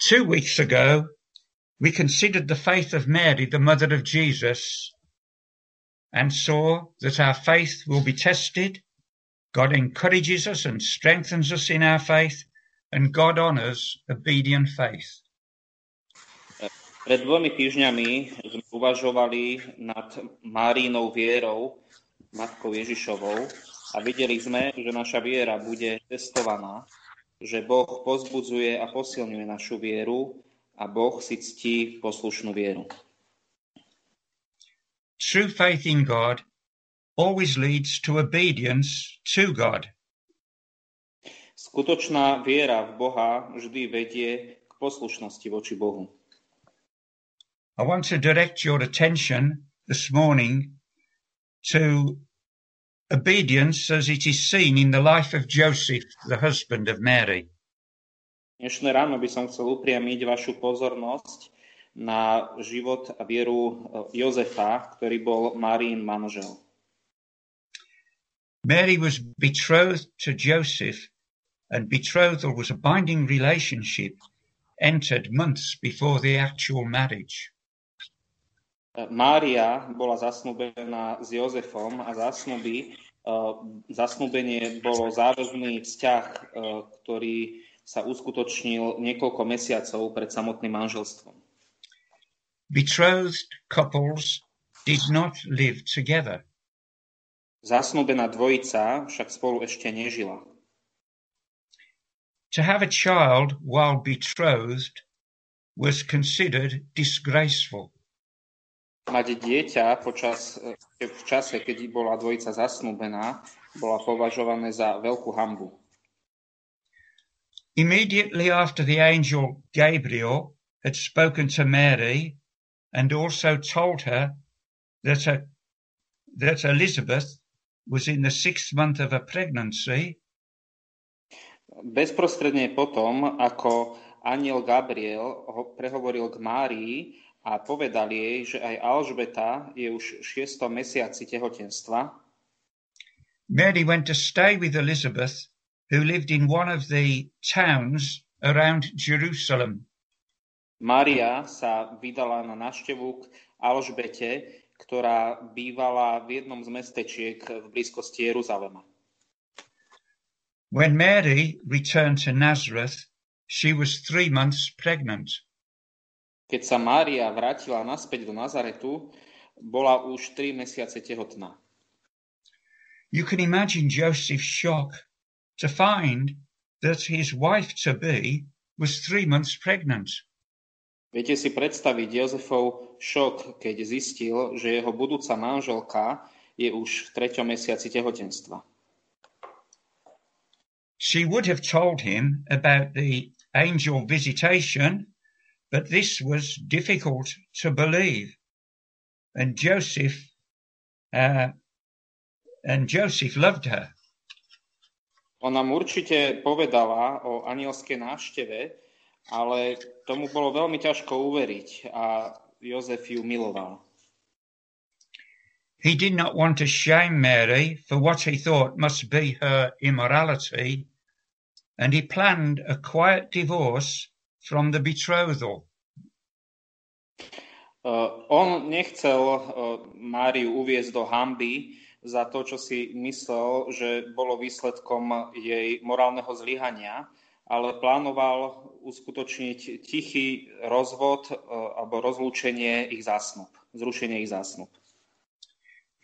Two weeks ago, we considered the faith of Mary, the mother of Jesus, and saw that our faith will be tested. God encourages us and strengthens us in our faith, and God honors obedient faith. Pred dvomi týždňami sme uvažovali nad Márínou vierou, matkou Ježišovou, a videli sme, že naša viera bude testovaná, že Boh pozbudzuje a posilňuje našu vieru a Boh si ctí poslušnú vieru. True faith in God always leads to obedience to God. Skutočná viera v Boha vždy vedie k poslušnosti voči Bohu. I want to direct your attention this morning to obedience as it is seen in the life of Joseph, the husband of Mary. Dnešné ráno by som chcel upriamiť vašu pozornosť na život a vieru eh, Jozefa, ktorý bol Marín manžel. Mary was betrothed to Joseph, and betrothal was a binding relationship entered months before the actual marriage. Mária bola zasnúbená s Jozefom a zasnuby, uh, zasnúbenie bolo záväzný vzťah, uh, ktorý sa uskutočnil niekoľko mesiacov pred samotným manželstvom. Betrothed couples did not live together. Zasnúbená dvojica však spolu ešte nežila. To have a child while betrothed was considered disgraceful. Mať dieťa počas, v čase, keď bola dvojica zasnúbená, bola považované za veľkú hambu. Immediately after the angel Gabriel had spoken to Mary and also told her that, a, that Elizabeth was in the sixth month of her pregnancy, Bezprostredne potom, ako aniel Gabriel ho prehovoril k Márii a povedal jej, že aj Alžbeta je už v šiestom mesiaci tehotenstva, Mary went to stay with Elizabeth, who lived in one of the towns around Jerusalem. Mária sa vydala na návštevu k Alžbete, ktorá bývala v jednom z mestečiek v blízkosti Jeruzalema. When Mary returned to Nazareth, she was three months pregnant. Keď sa Mária vrátila naspäť do Nazaretu, bola už 3 mesiace tehotná. You can imagine Joseph's shock to find that his wife-to-be was three months pregnant. Viete si predstaviť Jozefov šok, keď zistil, že jeho budúca manželka je už v treťom mesiaci tehotenstva. She would have told him about the angel visitation, but this was difficult to believe. And Joseph, uh, and Joseph loved her. Ona mu určite povedala o anielskej návšteve, ale tomu bolo veľmi ťažko uveriť a Jozef ju miloval. He did not want to shame Mary for what he thought must be her immorality, and he planned a quiet divorce from the betrothal. Uh, on nechcel uh, Máriu uviezť do hamby za to, čo si myslel, že bolo výsledkom jej morálneho zlyhania, ale plánoval uskutočniť tichý rozvod uh, alebo rozlúčenie ich zásnub, zrušenie ich zásnub.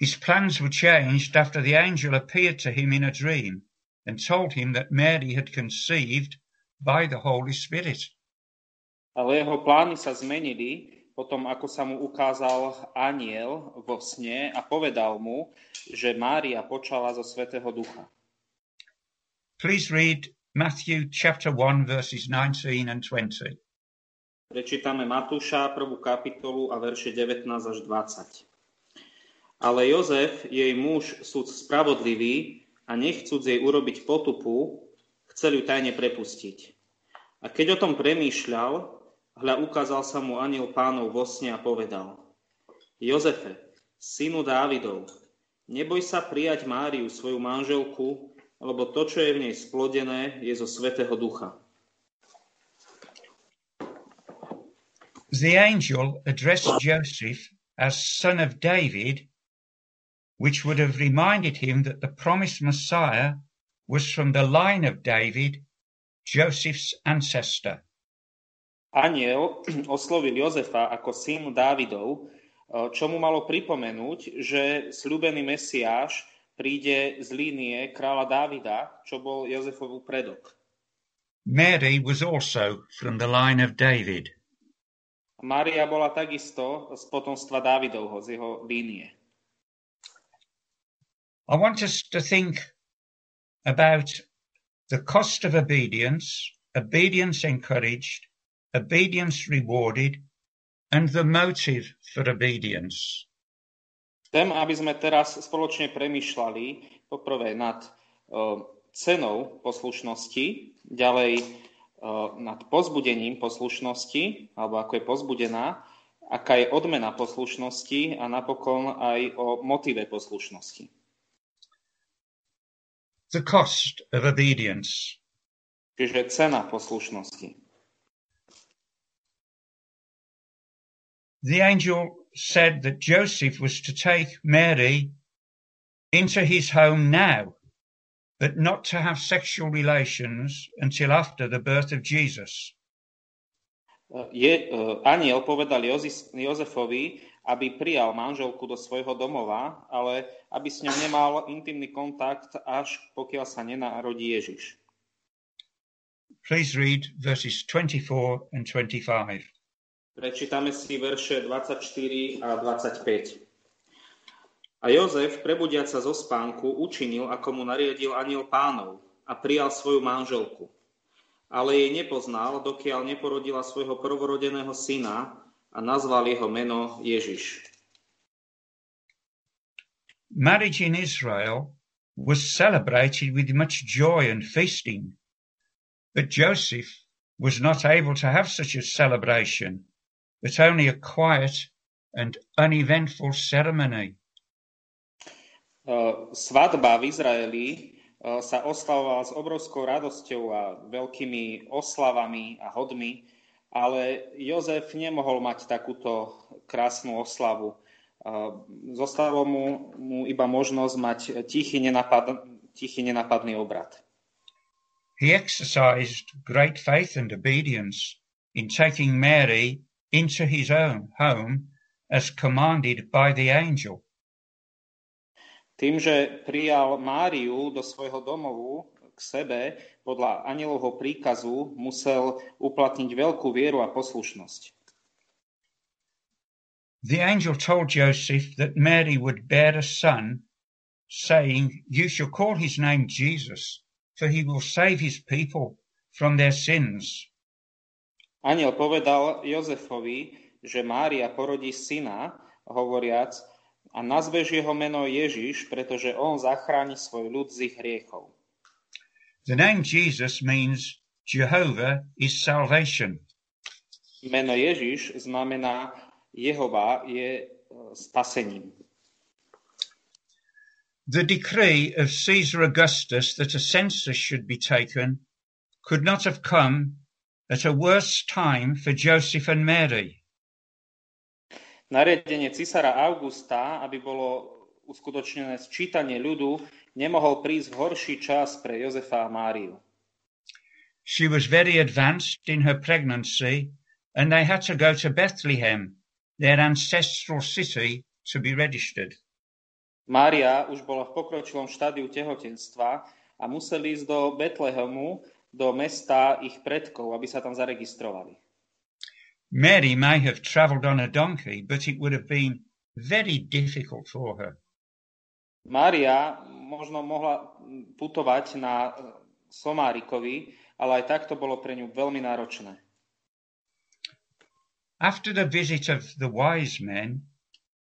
His plans were changed after the angel appeared to him in a dream and told him that Mary had conceived by the Holy Spirit. Ale jeho plány sa zmenili potom, ako sa mu ukázal aniel vo sne a povedal mu, že Mária počala zo Svetého Ducha. Please read Matthew chapter 1 verses 19 and 20. Prečítame Matúša, prvú kapitolu a verše 19 až 20. Ale Jozef, jej muž, súd spravodlivý a nechcúc jej urobiť potupu, chcel ju tajne prepustiť. A keď o tom premýšľal, hľa ukázal sa mu aniel pánov vo sne a povedal Jozefe, synu Dávidov, neboj sa prijať Máriu, svoju manželku, lebo to, čo je v nej splodené, je zo Svetého Ducha. The angel addressed Joseph as son of David, which would have reminded him that the promised Messiah was from the line of David, Joseph's ancestor. Aniel oslovil Jozefa ako syn Dávidov, eh, čo mu malo pripomenúť, že sľúbený Mesiáš príde z línie kráľa Dávida, čo bol Jozefov predok. Mary was also from the line of David. Mária bola takisto z potomstva Dávidovho, z jeho línie. I want us to think about the cost of obedience, obedience encouraged, obedience rewarded, and the motive for obedience. Chcem, aby sme teraz spoločne premýšľali poprvé nad uh, cenou poslušnosti, ďalej nad pozbudením poslušnosti, alebo ako je pozbudená, aká je odmena poslušnosti a napokon aj o motive poslušnosti. The cost of obedience. Čiže cena poslušnosti. The angel said that Joseph was to take Mary into his home now but not to have sexual relations until after the birth of Jesus. Je, uh, aniel povedal Jozis, Jozefovi, aby prijal manželku do svojho domova, ale aby s ňou nemal intimný kontakt, až pokiaľ sa nenarodí Ježiš. Please read verses 24 and 25. Prečítame si verše 24 a 25. A Jozef, prebudiac sa zo spánku, učinil, ako mu nariadil aniel pánov a prijal svoju manželku. Ale jej nepoznal, dokiaľ neporodila svojho prvorodeného syna a nazval jeho meno Ježiš. Marriage in Israel was celebrated with much joy and feasting, but Joseph was not able to have such a celebration, but only a quiet and uneventful ceremony. Eh, svadba v Izraeli eh, sa oslavovala s obrovskou radosťou a veľkými oslavami a hodmi, ale Jozef nemohol mať takúto krásnu oslavu. Eh, zostalo mu, mu iba možnosť mať tichý, nenapad, tichý nenapadný obrad. He exercised great faith and obedience in taking Mary into his own home as commanded by the angel. Tým, že prijal Máriu do svojho domovu k sebe podľa anielovho príkazu, musel uplatniť veľkú vieru a poslušnosť. The angel told Joseph that Mary would bear a son, saying, You shall call his name Jesus, for he will save his people from their sins. Aniel povedal Jozefovi, že Mária porodí syna, hovoriac, a nazveš jeho meno Ježiš, pretože on zachráni svoj ľud z ich hriechov. The name Jesus means Jehovah is salvation. Meno Ježiš znamená Jehova je e, spasením. The decree of Caesar Augustus that a census should be taken could not have come at a worse time for Joseph and Mary. Nariadenie cisára Augusta, aby bolo uskutočnené sčítanie ľudu, nemohol prísť v horší čas pre Jozefa a Máriu. She was very advanced in her pregnancy and they had to go to Bethlehem, their ancestral city, to be registered. Mária už bola v pokročilom štádiu tehotenstva a museli ísť do Betlehemu, do mesta ich predkov, aby sa tam zaregistrovali. Mary may have travelled on a donkey, but it would have been very difficult for her. Mária možno mohla putovať na Somárikovi, ale aj tak to bolo pre ňu veľmi náročné. After the visit of the wise men,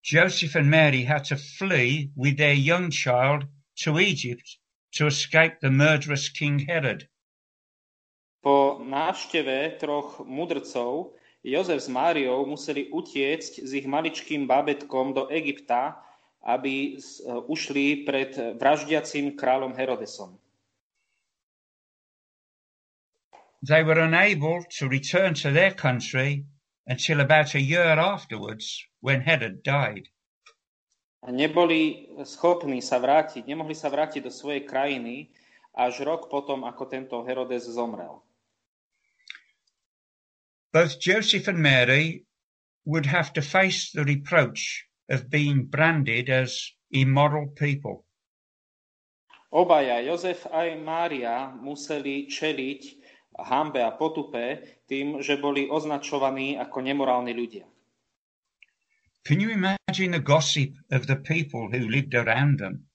Joseph and Mary had to flee with their young child to Egypt to escape the murderous King Herod. Po návšteve troch mudrcov Jozef s Máriou museli utiecť s ich maličkým bábetkom do Egypta, aby e, ušli pred vraždiacím kráľom Herodesom. They were unable to return to their country until about a year afterwards when Herod died. A neboli schopní sa vrátiť, nemohli sa vrátiť do svojej krajiny až rok potom, ako tento Herodes zomrel. Both Joseph and Mary would have to face the reproach of being branded as immoral people. Obaja, Jozef aj Mária, museli čeliť hambe a potupe tým, že boli označovaní ako nemorálni ľudia. Can you imagine the gossip of the people who lived around them?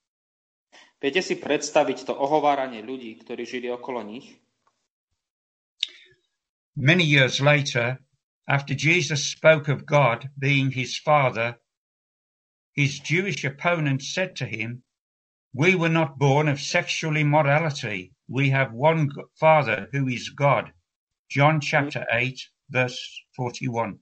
Viete si predstaviť to ohováranie ľudí, ktorí žili okolo nich? Many years later, after Jesus spoke of God being his father, his Jewish opponents said to him, We were not born of sexual immorality. We have one Father who is God. John chapter 8, verse 41.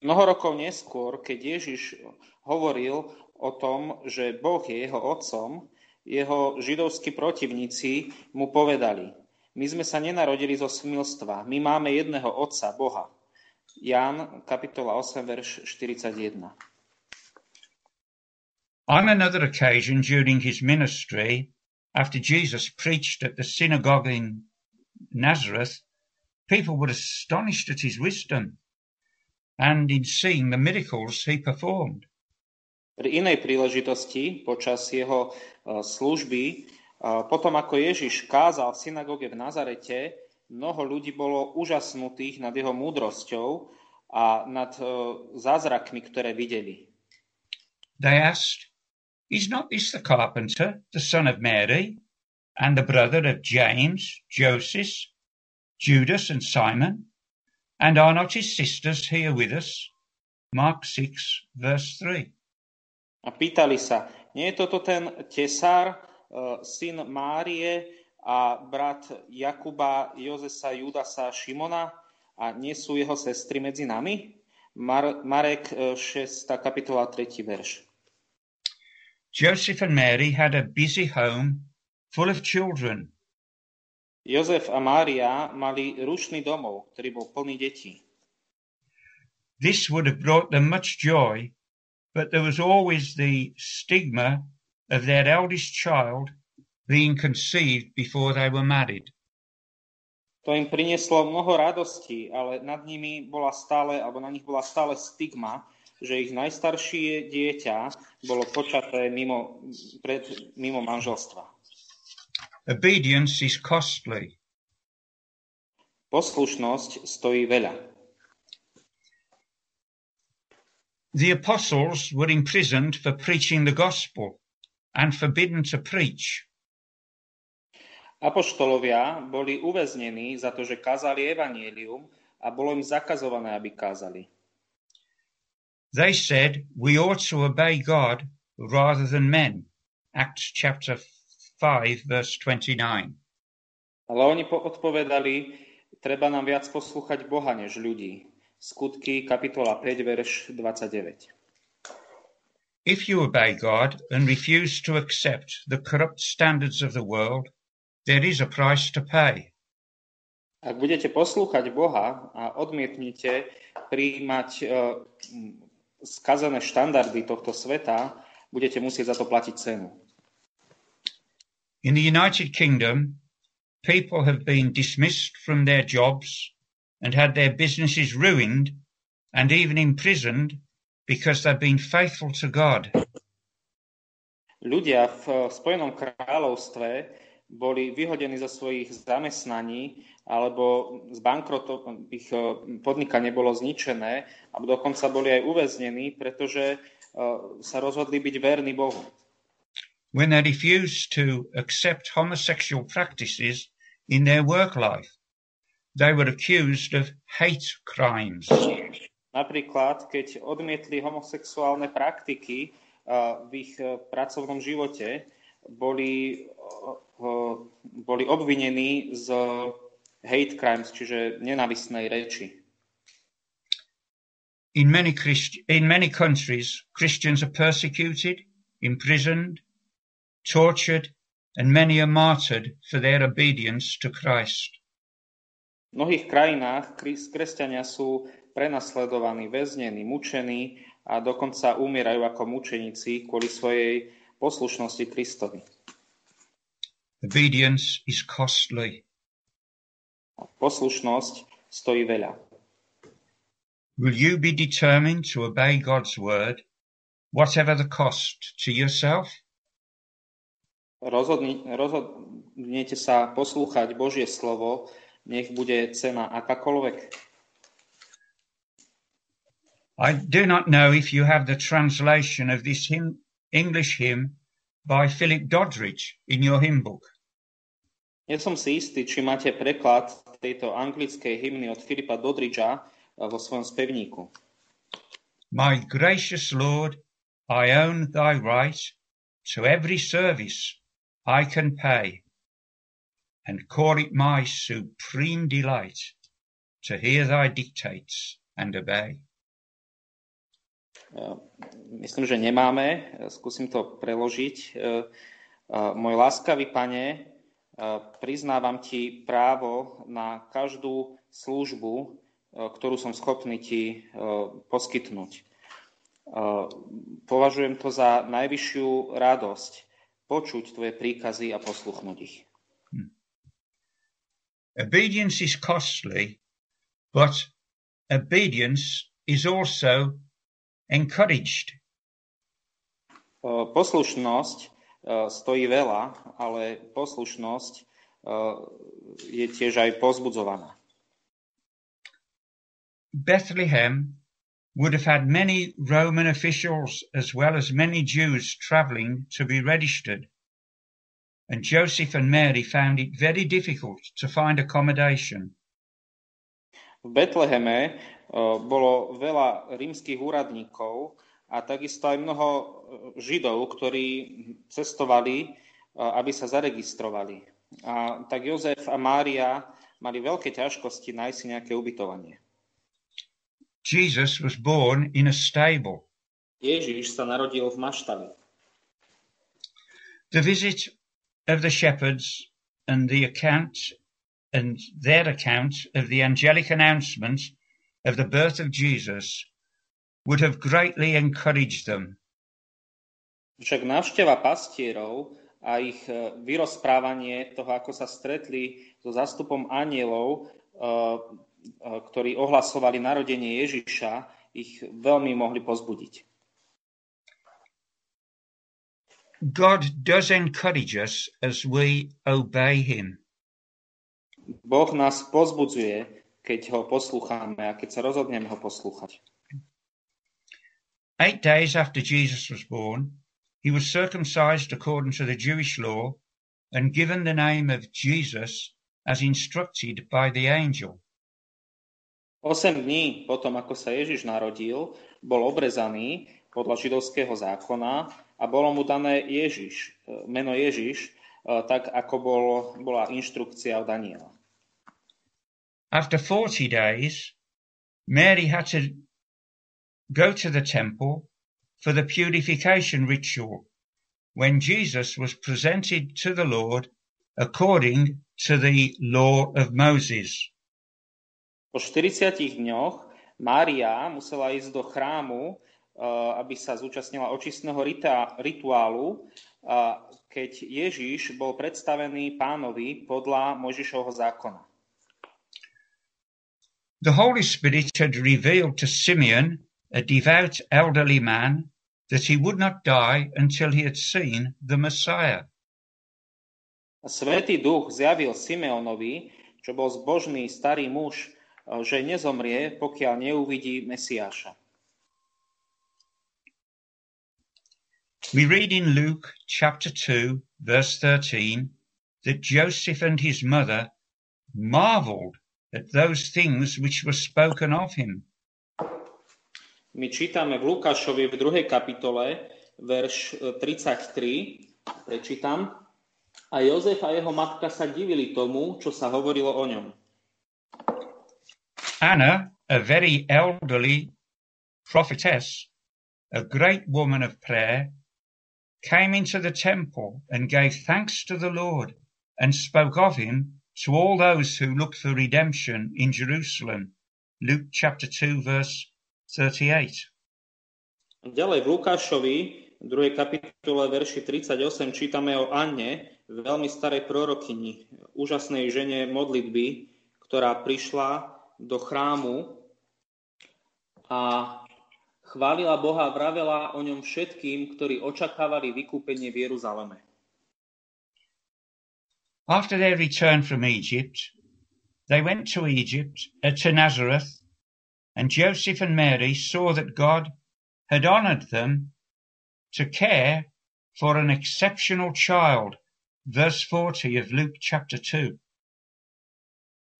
Mnoho rokov neskôr, keď Ježiš hovoril o tom, že Boh je jeho otcom, jeho židovskí protivníci mu povedali, my sme sa nenarodili zo smilstva, my máme jedného otca, Boha. Ján, kapitola 8, verš 41. On another occasion during his ministry, after Jesus preached at the synagogue in Nazareth, people were astonished at his wisdom and in seeing the miracles he performed. Pri inej príležitosti, počas jeho služby, potom ako Ježiš kázal v synagóge v Nazarete, mnoho ľudí bolo úžasnutých nad jeho múdrosťou a nad zázrakmi, ktoré videli. They asked, Is not this the carpenter, the son of Mary, and the brother of James, Joseph, Judas, and Simon? And are not his sisters here with us? Mark 6, verse 3. A pýtali sa, nie je toto ten tesár, syn Márie a brat Jakuba, Jozesa, Judasa, Šimona a nie sú jeho sestry medzi nami? Mar- Marek 6. kapitola 3. verš. Joseph and Mary had a busy home full of children Jozef a Mária mali rušný domov, ktorý bol plný detí. This would have brought them much joy, but there was always the stigma of their eldest child being conceived before they were married. To im prinieslo mnoho radosti, ale nad nimi bola stále, alebo na nich bola stále stigma, že ich najstaršie dieťa bolo počaté mimo, pred, mimo manželstva. Obedience is costly. Poslušnosť stojí veľa. The apostles were imprisoned for preaching the gospel and forbidden to preach. Apoštolovia boli uväznení za to, že kázali evanielium a bolo im zakazované, aby kázali. They said we ought to obey God rather than men. Acts chapter 5, verse 29. Ale oni odpovedali, treba nám viac poslúchať Boha než ľudí. Skutky, kapitola 5, verš 29. If you obey God and refuse to accept the corrupt standards of the world, there is a price to pay. Ak budete poslúchať Boha a odmietnite príjmať uh, skazané štandardy tohto sveta, budete musieť za to platiť cenu. In the United Kingdom, people have been dismissed from their jobs and had their businesses ruined and even imprisoned because they've been faithful to God. Ľudia v eh, Spojenom kráľovstve boli vyhodení zo svojich zamestnaní alebo z bankrotov, ich eh, podnikanie bolo zničené a dokonca boli aj uväznení, pretože eh, sa rozhodli byť verní Bohu when they refused to accept homosexual practices in their work life. They were accused of hate crimes. Napríklad, keď odmietli homosexuálne praktiky uh, v ich uh, pracovnom živote, boli, uh, boli obvinení z hate crimes, čiže nenavistnej reči. In many, Christ- in many countries, Christians are persecuted, imprisoned, tortured, and many are martyred for their obedience to Christ. V mnohých krajinách kresťania sú prenasledovaní, väznení, mučení a dokonca umierajú ako mučeníci kvôli svojej poslušnosti Kristovi. Obedience is costly. Poslušnosť stojí veľa. Will you be determined to obey God's word, whatever the cost to yourself? Rozhodni, rozhodnete sa poslúchať Božie slovo, nech bude cena akákoľvek. I do not know if you have the translation of this hymn, English hymn by Philip Doddridge in your hymn book. Nie som si istý, či máte preklad tejto anglickej hymny od Filipa Doddridgea eh, vo svojom spevníku. My gracious Lord, I own thy right to every service I can pay, and call it my supreme delight to hear thy dictates and obey. Myslím, že nemáme. Skúsim to preložiť. Môj láskavý pane, priznávam ti právo na každú službu, ktorú som schopný ti poskytnúť. Považujem to za najvyššiu radosť počuť tvoje príkazy a posluchnúť ich. Obedience is costly, but obedience is also encouraged. Poslušnosť stojí veľa, ale poslušnosť je tiež aj pozbudzovaná. Bethlehem would have had many Roman officials as well as many Jews travelling to be registered, and Joseph and Mary found it very difficult to find accommodation. V Betleheme bolo veľa rímskych úradníkov a takisto aj mnoho Židov, ktorí cestovali, aby sa zaregistrovali. A tak Jozef a Mária mali veľké ťažkosti nájsť si nejaké ubytovanie. Jesus was born in a stable. Ježiš sa narodil v maštali. The visit of the shepherds and the account and their account of the angelic announcement of the birth of Jesus would have greatly encouraged them. Však návšteva pastierov a ich e, vyrozprávanie toho, ako sa stretli so zástupom anielov, e, e, ktorí ohlasovali narodenie Ježiša, ich veľmi mohli pozbudiť. God does encourage us as we obey him. Boh nás pozbudzuje, keď ho poslúchame a keď sa rozhodneme ho poslúchať. Eight days after Jesus was born, he was circumcised according to the Jewish law and given the name of Jesus as instructed by the angel. Osem dní potom, ako sa Ježiš narodil, bol obrezaný podľa židovského zákona a bolo mu dané Ježiš, meno Ježiš, tak ako bol, bola inštrukcia od Daniela. After 40 days, Mary had to go to the temple for the purification ritual when Jesus was presented to the Lord according to the law of Moses. Po 40 dňoch Mária musela ísť do chrámu, aby sa zúčastnila očistného rituálu, keď Ježiš bol predstavený pánovi podľa Mojžišovho zákona. The Holy Spirit had revealed to Simeon, a devout elderly man, that he would not die until he had seen the Messiah. Svetý duch zjavil Simeonovi, čo bol zbožný starý muž, že nezomrie, pokiaľ neuvidí Mesiáša. We read in Luke chapter 2, verse 13, that Joseph and his mother marveled at those things which were spoken of him. My čítame v Lukášovi v druhej kapitole, verš 33, prečítam. A Jozef a jeho matka sa divili tomu, čo sa hovorilo o ňom. Anna, a very elderly prophetess, a great woman of prayer, came into the temple and gave thanks to the Lord and spoke of him to all those who looked for redemption in Jerusalem. Luke chapter 2 verse 38. Ďalej v Lukášovi, v 2. kapitole, verši 38, čítame o Anne, veľmi starej prorokyni, úžasnej žene modlitby, ktorá prišla do chrámu a chválila Boha a vravela o ňom všetkým, ktorí očakávali vykúpenie v Jeruzaleme. After their return from Egypt, they went to Egypt, uh, to Nazareth, and Joseph and Mary saw that God had honored them to care for an exceptional child. Verse 40 of Luke chapter 2.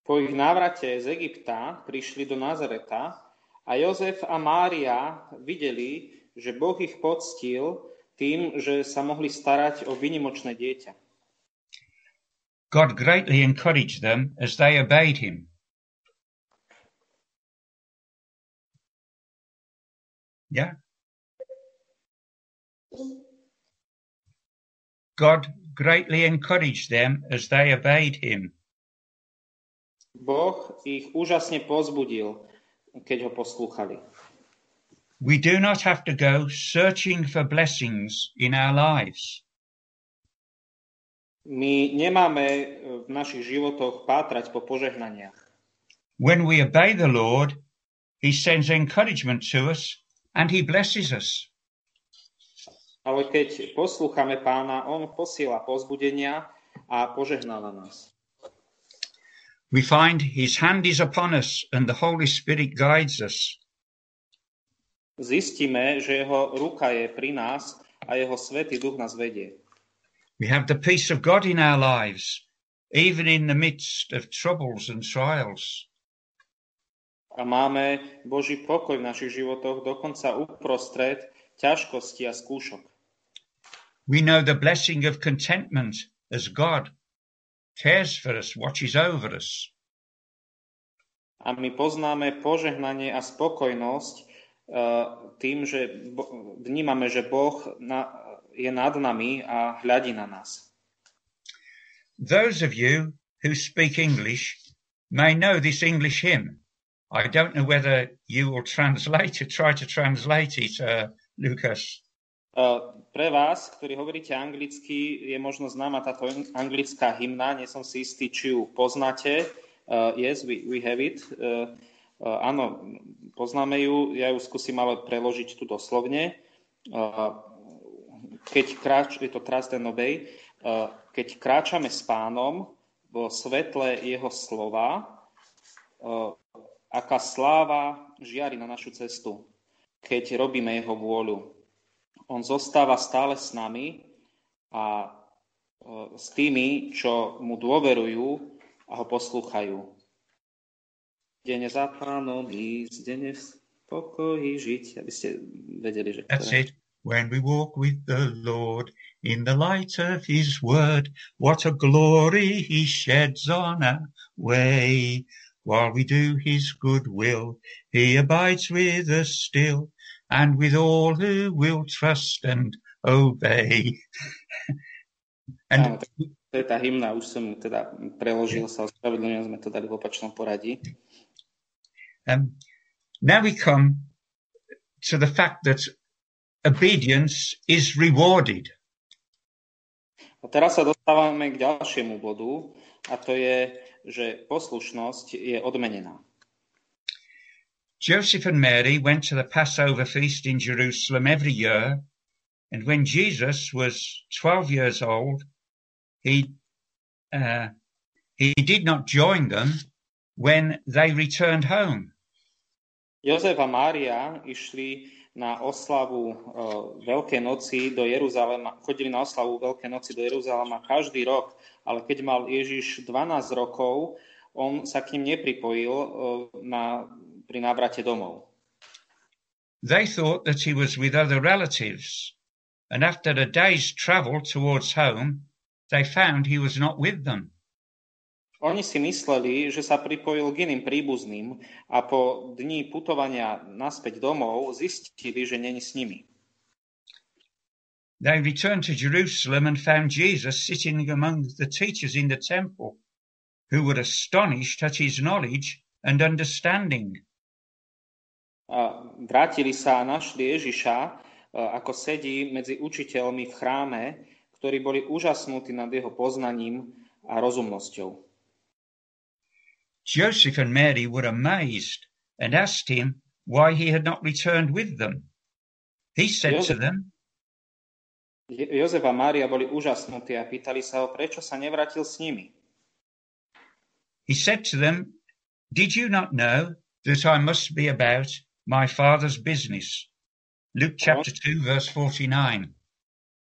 Po ich návrate z Egypta prišli do Nazareta a Jozef a Mária videli, že Boh ich poctil tým, že sa mohli starať o vynimočné dieťa. God greatly encouraged them as they obeyed him. Yeah? God greatly encouraged them as they obeyed him. Boh ich úžasne pozbudil, keď ho poslúchali. We do not have to go searching for blessings in our lives. My nemáme v našich životoch pátrať po požehnaniach. When we obey the Lord, he sends encouragement to us and he blesses us. Ale keď poslúchame pána, on posiela pozbudenia a požehnáva nás. We find his hand is upon us and the Holy Spirit guides us. Zistíme, že jeho ruka je pri nás a jeho svätý duch nás vedie. We have the peace of God in our lives, even in the midst of troubles and trials. A máme Boží pokoj v našich životoch dokonca uprostred ťažkosti a skúšok. We know the blessing of contentment as God cares for us, watches over us. A my poznáme požehnanie a spokojnosť uh, tým, že bo- vnímame, že Boh na, je nad nami a hľadí na nás. Those of you who speak English may know this English hymn. I don't know whether you will translate it, try to translate it, uh, Lucas. Pre vás, ktorí hovoríte anglicky, je možno známa táto anglická hymna, nie som si istý, či ju poznáte. Uh, yes, we, we have it. Uh, uh, áno, poznáme ju, ja ju skúsim ale preložiť tu doslovne. Uh, keď kráč, je to Trust and Obey, uh, keď kráčame s pánom vo svetle jeho slova, uh, aká sláva žiari na našu cestu, keď robíme jeho vôľu. On zostáva stále s nami a uh, s tými, čo mu dôverujú a ho poslúchajú. Dene za pánom ísť, dene v pokoji žiť, aby ste vedeli, že... That's it. When we walk with the Lord in the light of his word, what a glory he sheds on our way. While we do his good will, he abides with us still, and with all who will trust and obey. And to je tá hymna, už som ju teda preložil sa, ospravedlňujem, sme to dali v opačnom poradí. um, now we come to the fact that obedience is rewarded. A teraz sa dostávame k ďalšiemu bodu, a to je, že poslušnosť je odmenená. Joseph and Mary went to the Passover feast in Jerusalem every year, and when Jesus was 12 years old, he, uh, he did not join them when they returned home. Jozef a Mária išli na oslavu uh, Veľkej noci do Jeruzalema, chodili na oslavu Veľkej noci do Jeruzalema každý rok, ale keď mal Ježiš 12 rokov, on sa k ním nepripojil uh, na, pri návrate domov. They thought that he was with other relatives, and after a day's travel towards home, they found he was not with them. Oni si mysleli, že sa pripojil k iným príbuzným a po dní putovania naspäť domov zistili, že není s nimi. They returned to Jerusalem and found Jesus sitting among the teachers in the temple, who were astonished at his knowledge and understanding. Vrátili sa a našli Ježiša, ako sedí medzi učiteľmi v chráme, ktorí boli úžasnutí nad jeho poznaním a rozumnosťou. Joseph and Mary were amazed and asked him why he had not returned with them. He said to Jozef, them, Jozef a Mária boli úžasnutí a pýtali sa ho, prečo sa nevrátil s nimi. He said to them, Did you not know that I must be about my father's business? Luke chapter 2, verse 49.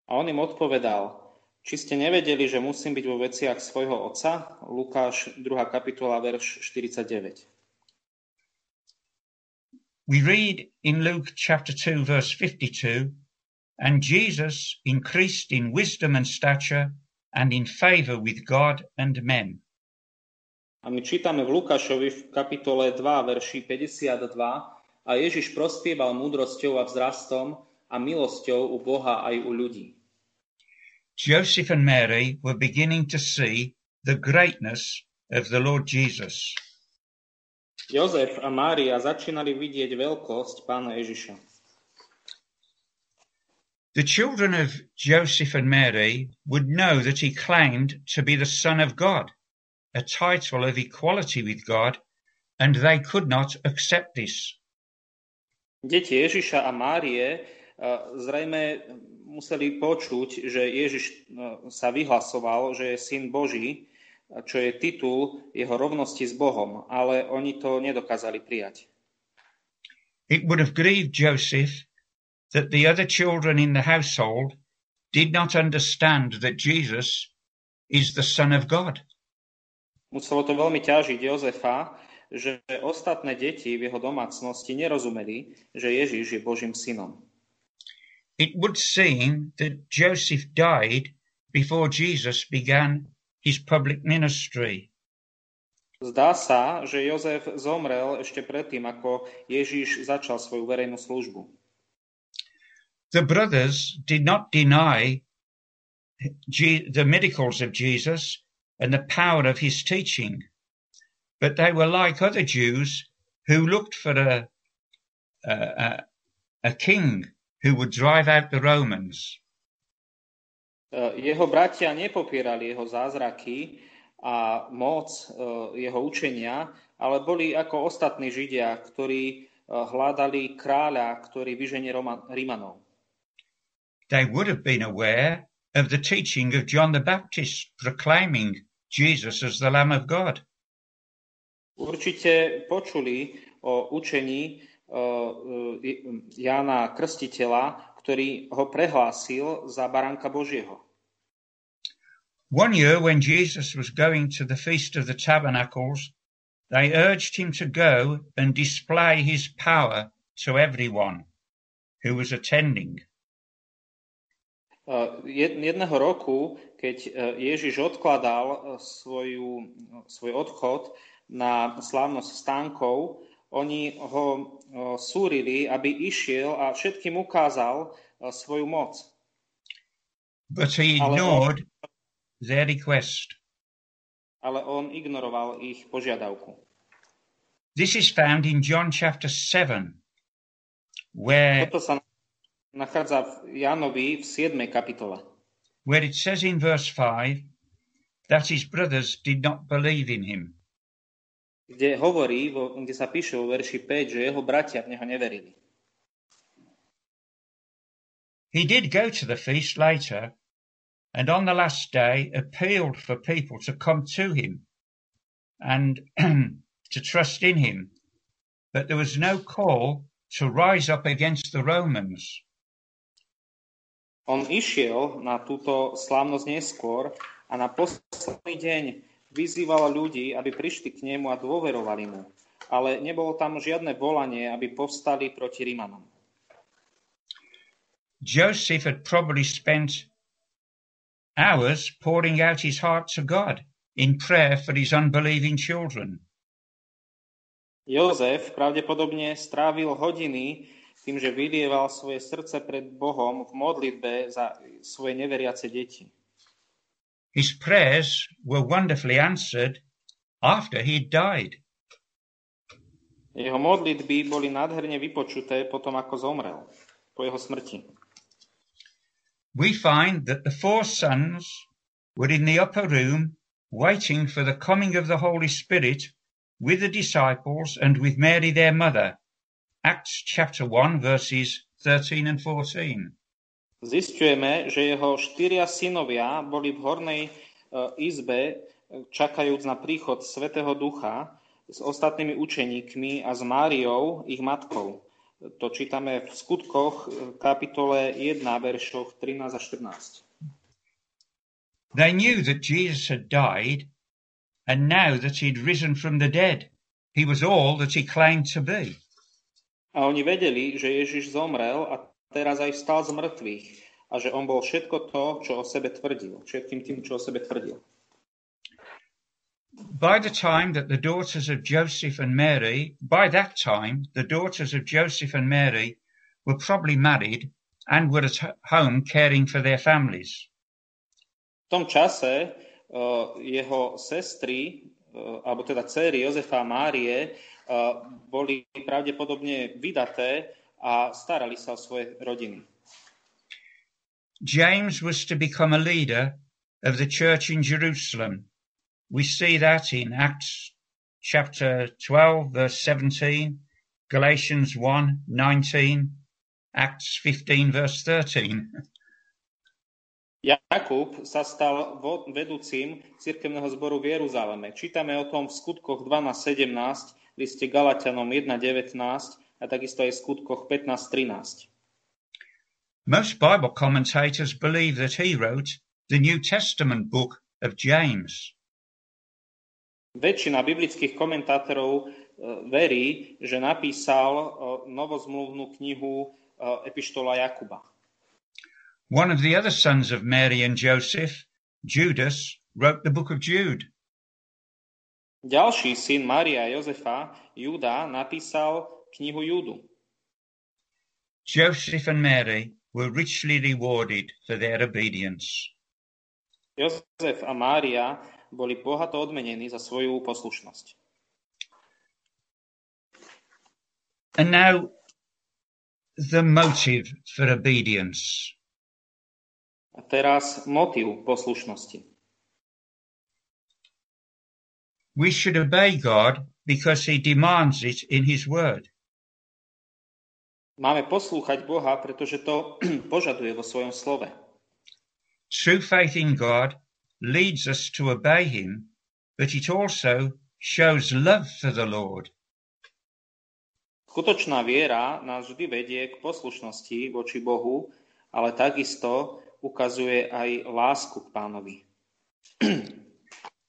A on im odpovedal, či ste nevedeli, že musím byť vo veciach svojho otca? Lukáš 2. kapitola, verš 49. We read in Luke chapter 2, verse 52, and Jesus increased in wisdom and stature and in favor with God and men. A my čítame v Lukášovi v kapitole 2, verši 52, a Ježiš prospieval múdrosťou a vzrastom a milosťou u Boha aj u ľudí. Joseph and Mary were beginning to see the greatness of the Lord Jesus. Jozef a Mária začínali vidieť veľkosť pána Ježiša. The children of Joseph and Mary would know that he claimed to be the Son of God, a title of equality with God, and they could not accept this. Deti Ježiša a Márie eh, zrejme museli počuť, že Ježiš eh, sa vyhlasoval, že je syn Boží, čo je titul jeho rovnosti s Bohom, ale oni to nedokázali prijať. It would have grieved Joseph that the other children in the household did not understand that Jesus is the Son of God. Muselo to veľmi ťažiť Jozefa, že ostatné deti v jeho domácnosti nerozumeli, že Ježiš je Božím synom. It would seem that Joseph died before Jesus began his public ministry. Zdá sa, že Jozef zomrel ešte predtým, ako Ježiš začal svoju verejnú službu. The brothers did not deny the miracles of Jesus and the power of his teaching, but they were like other Jews who looked for a, a, a, king who would drive out the Romans. Jeho bratia nepopierali jeho zázraky a moc jeho učenia, ale boli ako ostatní Židia, ktorí hľadali kráľa, ktorý vyženie Rímanov. They would have been aware of the teaching of John the Baptist proclaiming Jesus as the Lamb of God. Určite počuli o učení e, e, Jána Krstiteľa, ktorý ho prehlásil za baránka Božieho. One year when Jesus was going to the Feast of the Tabernacles, they urged him to go and display his power to everyone who was attending. Jed- Jedného roku, keď uh, Ježiš odkladal svoju, svoj odchod na slávnosť stánkov, oni ho súrili, aby išiel a všetkým ukázal svoju moc. But he Ale on, ignored their request. ale on ignoroval ich požiadavku. This is found in John chapter 7, where, Toto sa nachádza v Jánovi v 7. kapitole, where it says in verse 5 that his brothers did not believe in him. Kde hovorí, vo- kde sa píše vo verši 5, že jeho bratia v neho neverili. He did go to the feast later, and on the last day appealed for people to come to him and to trust in him. But there was no call to rise up against the Romans. On išiel na túto slávnosť neskôr a na posledný deň vyzýval ľudí, aby prišli k nemu a dôverovali mu. Ale nebolo tam žiadne volanie, aby povstali proti Rímanom. Joseph had probably spent hours pouring out his heart to God in prayer for his unbelieving children. Jozef pravdepodobne strávil hodiny tým, že vylieval svoje srdce pred Bohom v modlitbe za svoje neveriace deti. His prayers were wonderfully answered after he'd died. Jeho modlitby boli nádherne vypočuté potom, ako zomrel, po jeho smrti. We find that the four sons were in the upper room waiting for the coming of the Holy Spirit with the disciples and with Mary their mother. Acts chapter 1 verses 13 and 14. Zistujeme, že jeho štyria synovia boli v hornej uh, izbe, čakajúc na príchod Svetého Ducha s ostatnými učeníkmi a s Máriou, ich matkou. To čítame v skutkoch kapitole 1, veršoch 13 a 14. They knew that Jesus had died and now that he'd risen from the dead. He was all that he claimed to be. A oni vedeli, že Ježiš zomrel a teraz aj vstal z mŕtvych a že on bol všetko to, čo o sebe tvrdil. Všetkým tým, čo o sebe tvrdil. by the time that the daughters of Joseph and Mary, by that time, the daughters of Joseph and Mary were probably married and were at home caring for their families. V tom čase uh, jeho sestry, uh, alebo teda céry Jozefa a Márie, uh, boli pravdepodobne vydaté a starali sa o svoje rodiny. James was to become a leader of the church in Jerusalem we see that in Acts chapter 12, verse 17, Galatians 1, 19, Acts 15, verse 13. Jakub sa stal vedúcim cirkevného zboru v Jeruzaleme. Čítame o tom v skutkoch 12.17, liste Galatianom 1.19 a takisto aj v skutkoch 15.13. Most Bible commentators believe that he wrote the New Testament book of James. Väčšina biblických komentátorov e, verí, že napísal e, novozmluvnú knihu e, Epištola Jakuba. One of the other sons of Mary and Joseph, Judas, wrote the book of Jude. Ďalší syn Mária a Jozefa, Juda, napísal knihu Judu. Joseph and Mary were richly rewarded for their obedience. Jozef a Mária boli bohato odmenení za svoju poslušnosť. And now the motive for obedience. A teraz motiv poslušnosti. We should obey God because he demands it in his word. Máme poslúchať Boha, pretože to požaduje vo svojom slove. True faith in God leads us to obey him, but it also shows love for the Lord. Skutočná viera nás vždy vedie k poslušnosti voči Bohu, ale takisto ukazuje aj lásku k pánovi.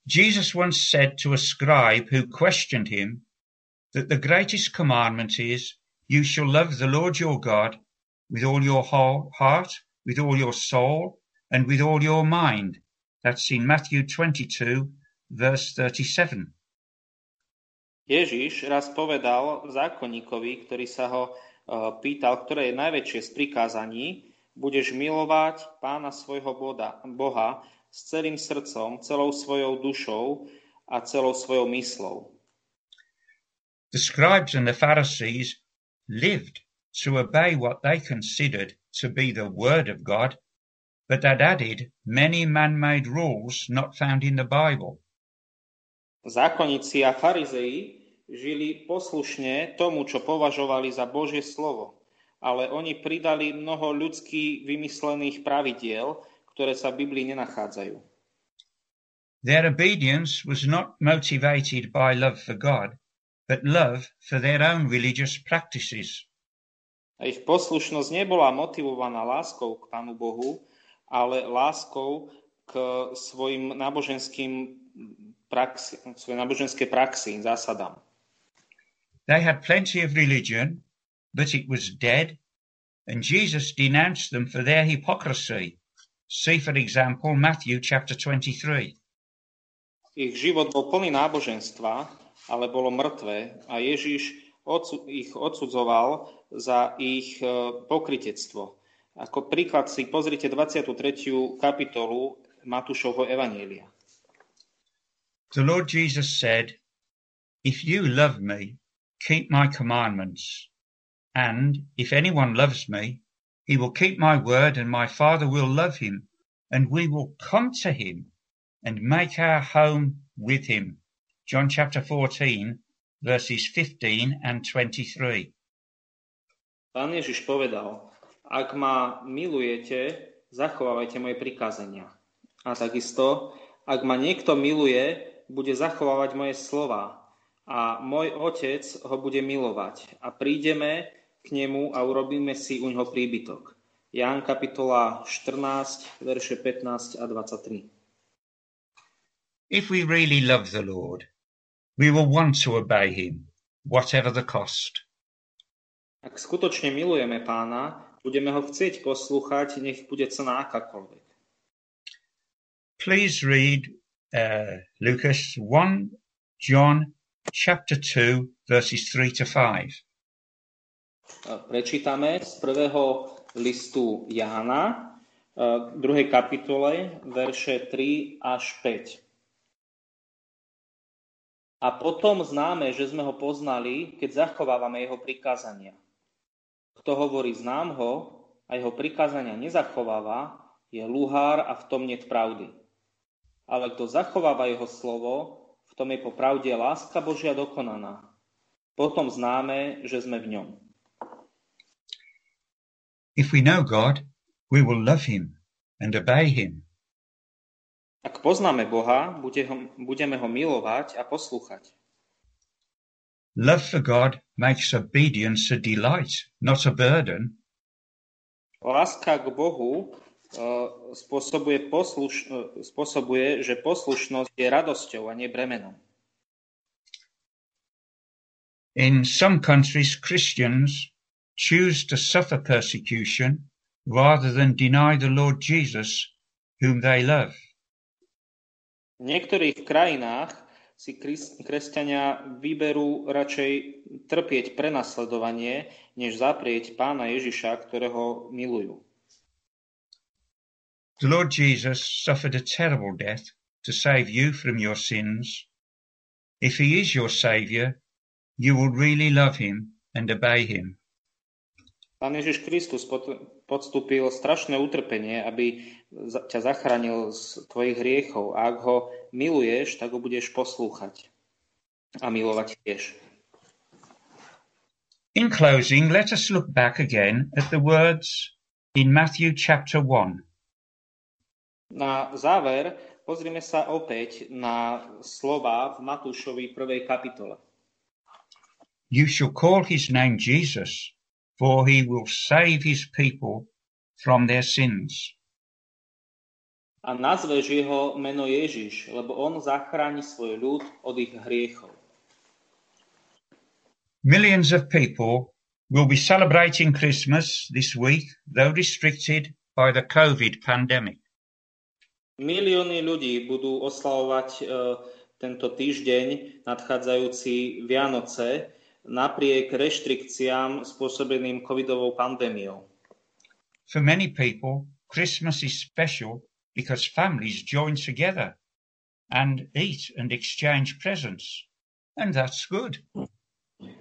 Jesus once said to a scribe who questioned him that the greatest commandment is, You shall love the Lord your God with all your heart, with all your soul, and with all your mind, That's in Matthew 22, verse 37. Ježiš raz povedal zákonníkovi, ktorý sa ho pýtal, ktoré je najväčšie z prikázaní, budeš milovať pána svojho boda, Boha s celým srdcom, celou svojou dušou a celou svojou myslou. The scribes and the Pharisees lived to obey what they considered to be the word of God but that added many man-made rules not found in the Bible. Zákonníci a farizei žili poslušne tomu, čo považovali za Božie slovo, ale oni pridali mnoho ľudský vymyslených pravidiel, ktoré sa v Biblii nenachádzajú. Their obedience was not motivated by love for God, but love for their own religious practices. A ich poslušnosť nebola motivovaná láskou k Pánu Bohu, ale láskou k svojim náboženským praxi, svojej náboženskej praxi, zásadám. They had plenty of religion, but it was dead, and Jesus denounced them for their hypocrisy. See, for example, Matthew chapter 23. Ich život bol plný náboženstva, ale bolo mŕtve a Ježiš ich odsudzoval za ich eh, pokritectvo. Ako príklad si pozrite 23. kapitolu Matúšovho Evanielia. The Lord Jesus said, If you love me, keep my commandments. And if anyone loves me, he will keep my word, and my Father will love him, and we will come to him and make our home with him. John chapter 14, verses 15 and 23. Pán Ježiš povedal, ak ma milujete, zachovávajte moje prikázania. A takisto, ak ma niekto miluje, bude zachovávať moje slova a môj otec ho bude milovať a prídeme k nemu a urobíme si u neho príbytok. Ján kapitola 14, verše 15 a 23. If we really love the Lord, we will want to obey him, whatever the cost. Ak skutočne milujeme pána, budeme ho chcieť poslúchať, nech bude cena akákoľvek. Please read uh, Lucas 1, John chapter 2, verses 3 to 5. Prečítame z prvého listu Jána, v druhej kapitole, verše 3 až 5. A potom známe, že sme ho poznali, keď zachovávame jeho prikázania. Kto hovorí znám ho a jeho prikázania nezachováva, je luhár a v tom nie pravdy ale kto zachováva jeho slovo, v tom je po pravde láska Božia dokonaná. Potom známe, že sme v ňom. If we know God, we will love him and obey him. Ak poznáme Boha, budeme ho milovať a poslúchať. Love for God makes obedience a delight, not a burden. Láska k Bohu spôsobuje, posluš, spôsobuje, že poslušnosť je radosťou a nie bremenom. In some countries, Christians choose to suffer persecution rather than deny the Lord Jesus, whom they love. V niektorých krajinách si kresťania vyberú radšej trpieť prenasledovanie, než zaprieť pána Ježiša, ktorého milujú. The Lord Jesus suffered a terrible death to save you from your sins. If he is your Saviour, you will really love him and obey him. Pán Ježiš Kristus podstúpil strašné utrpenie, aby ťa zachránil z tvojich hriechov. A ak ho miluješ, tak ho budeš poslúchať a milovať tiež. In closing, let us look back again at the words in Matthew chapter 1. Na záver pozrime sa opäť na slova v Matúšovi prvej kapitole. You shall call his name Jesus, for he will save his people from their sins. A nazveš jeho meno Ježiš, lebo on zachráni svoj ľud od ich hriechov. Millions of people will be celebrating Christmas this week, though restricted by the COVID pandemic. Milióny ľudí budú oslavovať e, tento týždeň nadchádzajúci Vianoce napriek reštrikciám spôsobeným covidovou pandémiou. For many people, Christmas is special because families join together and eat and exchange presents. And that's good.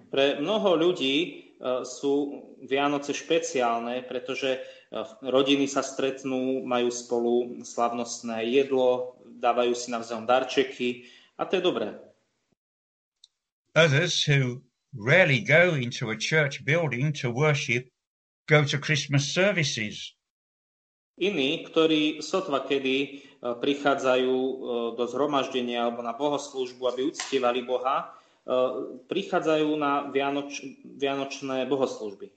Pre mnoho ľudí uh, sú Vianoce špeciálne, pretože rodiny sa stretnú, majú spolu slavnostné jedlo, dávajú si navzájom darčeky a to je dobré. Others who rarely go into a church building to worship go to Christmas services. Iní, ktorí sotva kedy prichádzajú do zhromaždenia alebo na bohoslúžbu, aby uctievali Boha, prichádzajú na Vianoč, vianočné bohoslúžby.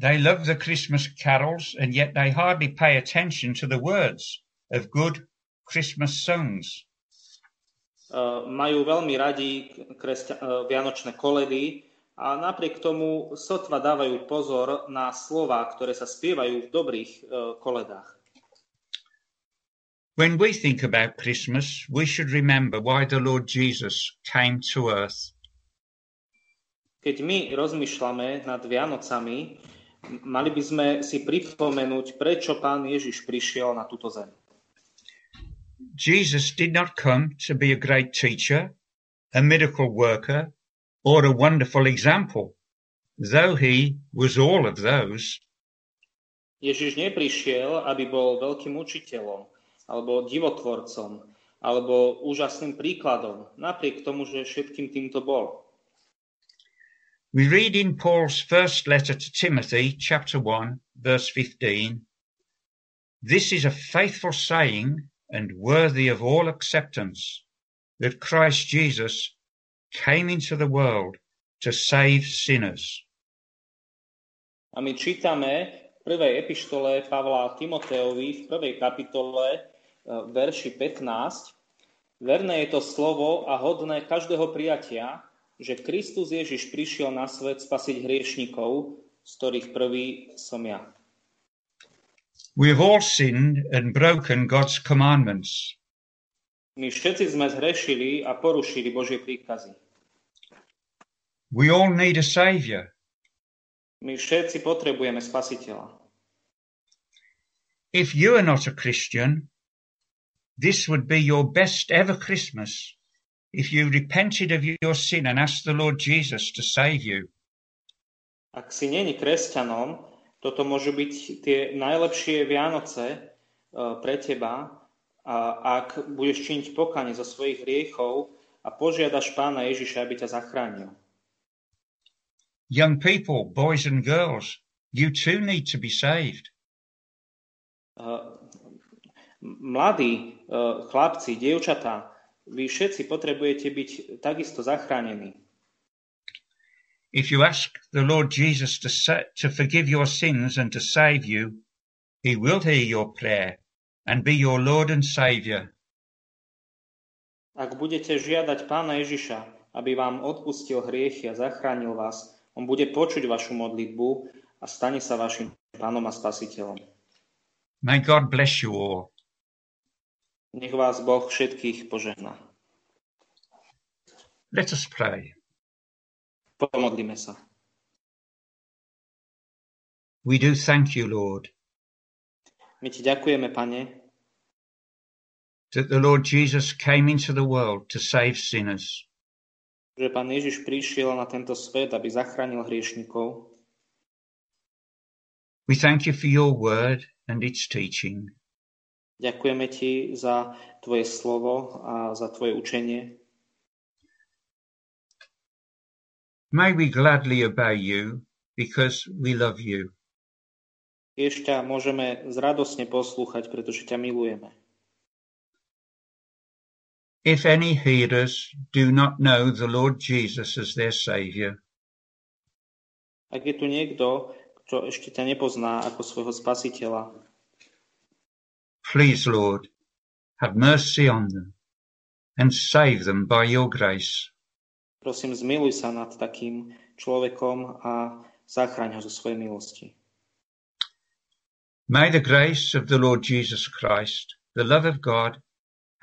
They love the Christmas carols and yet they hardly pay attention to the words of good Christmas songs. Uh, majú veľmi radi kresťa- uh, vianočné koledy a napriek tomu sotva dávajú pozor na slova, ktoré sa spievajú v dobrých uh, koledách. When we think about Christmas, we should remember why the Lord Jesus came to earth. Keď my rozmýšľame nad Vianocami, mali by sme si pripomenúť, prečo pán Ježiš prišiel na túto zem. Jesus did not come to be a great teacher, a miracle worker, or a wonderful example, though he was all of those. Ježiš neprišiel, aby bol veľkým učiteľom, alebo divotvorcom, alebo úžasným príkladom, napriek tomu, že všetkým týmto bol. We read in Paul's first letter to Timothy, chapter 1, verse 15, This is a faithful saying and worthy of all acceptance, that Christ Jesus came into the world to save sinners. A my čítame v prvej epištole Pavla Timoteovi v prvej kapitole e, verši 15. Verné je to slovo a hodné každého prijatia, že Kristus Ježiš prišiel na svet spasiť hriešnikov, z ktorých prvý som ja. We have all sinned and broken God's commandments. My všetci sme zhrešili a porušili Božie príkazy. We all need a Saviour. My všetci potrebujeme spasiteľa. If you are not a Christian, this would be your best ever Christmas if you repented of your sin and asked the Lord Jesus to save you. Ak si není kresťanom, toto môžu byť tie najlepšie Vianoce uh, pre teba, ak budeš činiť pokanie zo svojich hriechov a požiadaš pána Ježiša, aby ťa zachránil. Young people, boys and girls, you too need to be saved. Uh, mladí uh, chlapci, dievčatá, vy všetci potrebujete byť takisto zachránení. If you ask the Lord Jesus to, sa- to forgive your sins and to save you, he will hear your prayer and be your Lord and Saviour. Ak budete žiadať pána Ježiša, aby vám odpustil hriechy a zachránil vás, on bude počuť vašu modlitbu a stane sa vašim pánom a spasiteľom. May God bless you all. Nech vás Boh všetkých požehná. Let us pray. Pomodlíme sa. We do thank you, Lord, My ti ďakujeme, pane, that the Lord Jesus came into the world to save sinners. že pán Ježiš prišiel na tento svet, aby zachránil hriešnikov. We thank you for your word and its teaching. Ďakujeme ti za tvoje slovo a za tvoje učenie. May we gladly obey you because we love you. Tiež ťa môžeme zradosne poslúchať, pretože ťa milujeme. If any hearers do not know the Lord Jesus as their Saviour, Ak je tu niekto, kto ešte ťa nepozná ako svojho spasiteľa, please, Lord, have mercy on them and save them by your grace. Prosím, zmiluj sa nad takým človekom a zachraň ho zo svojej milosti. May the grace of the Lord Jesus Christ, the love of God,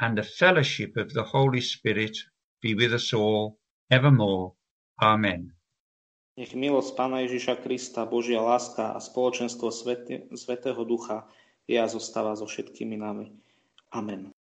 and the fellowship of the Holy Spirit be with us all evermore. Amen. Nech milosť Pána Ježiša Krista, Božia láska a spoločenstvo Svete, Svetého Ducha je a zostáva so všetkými nami. Amen.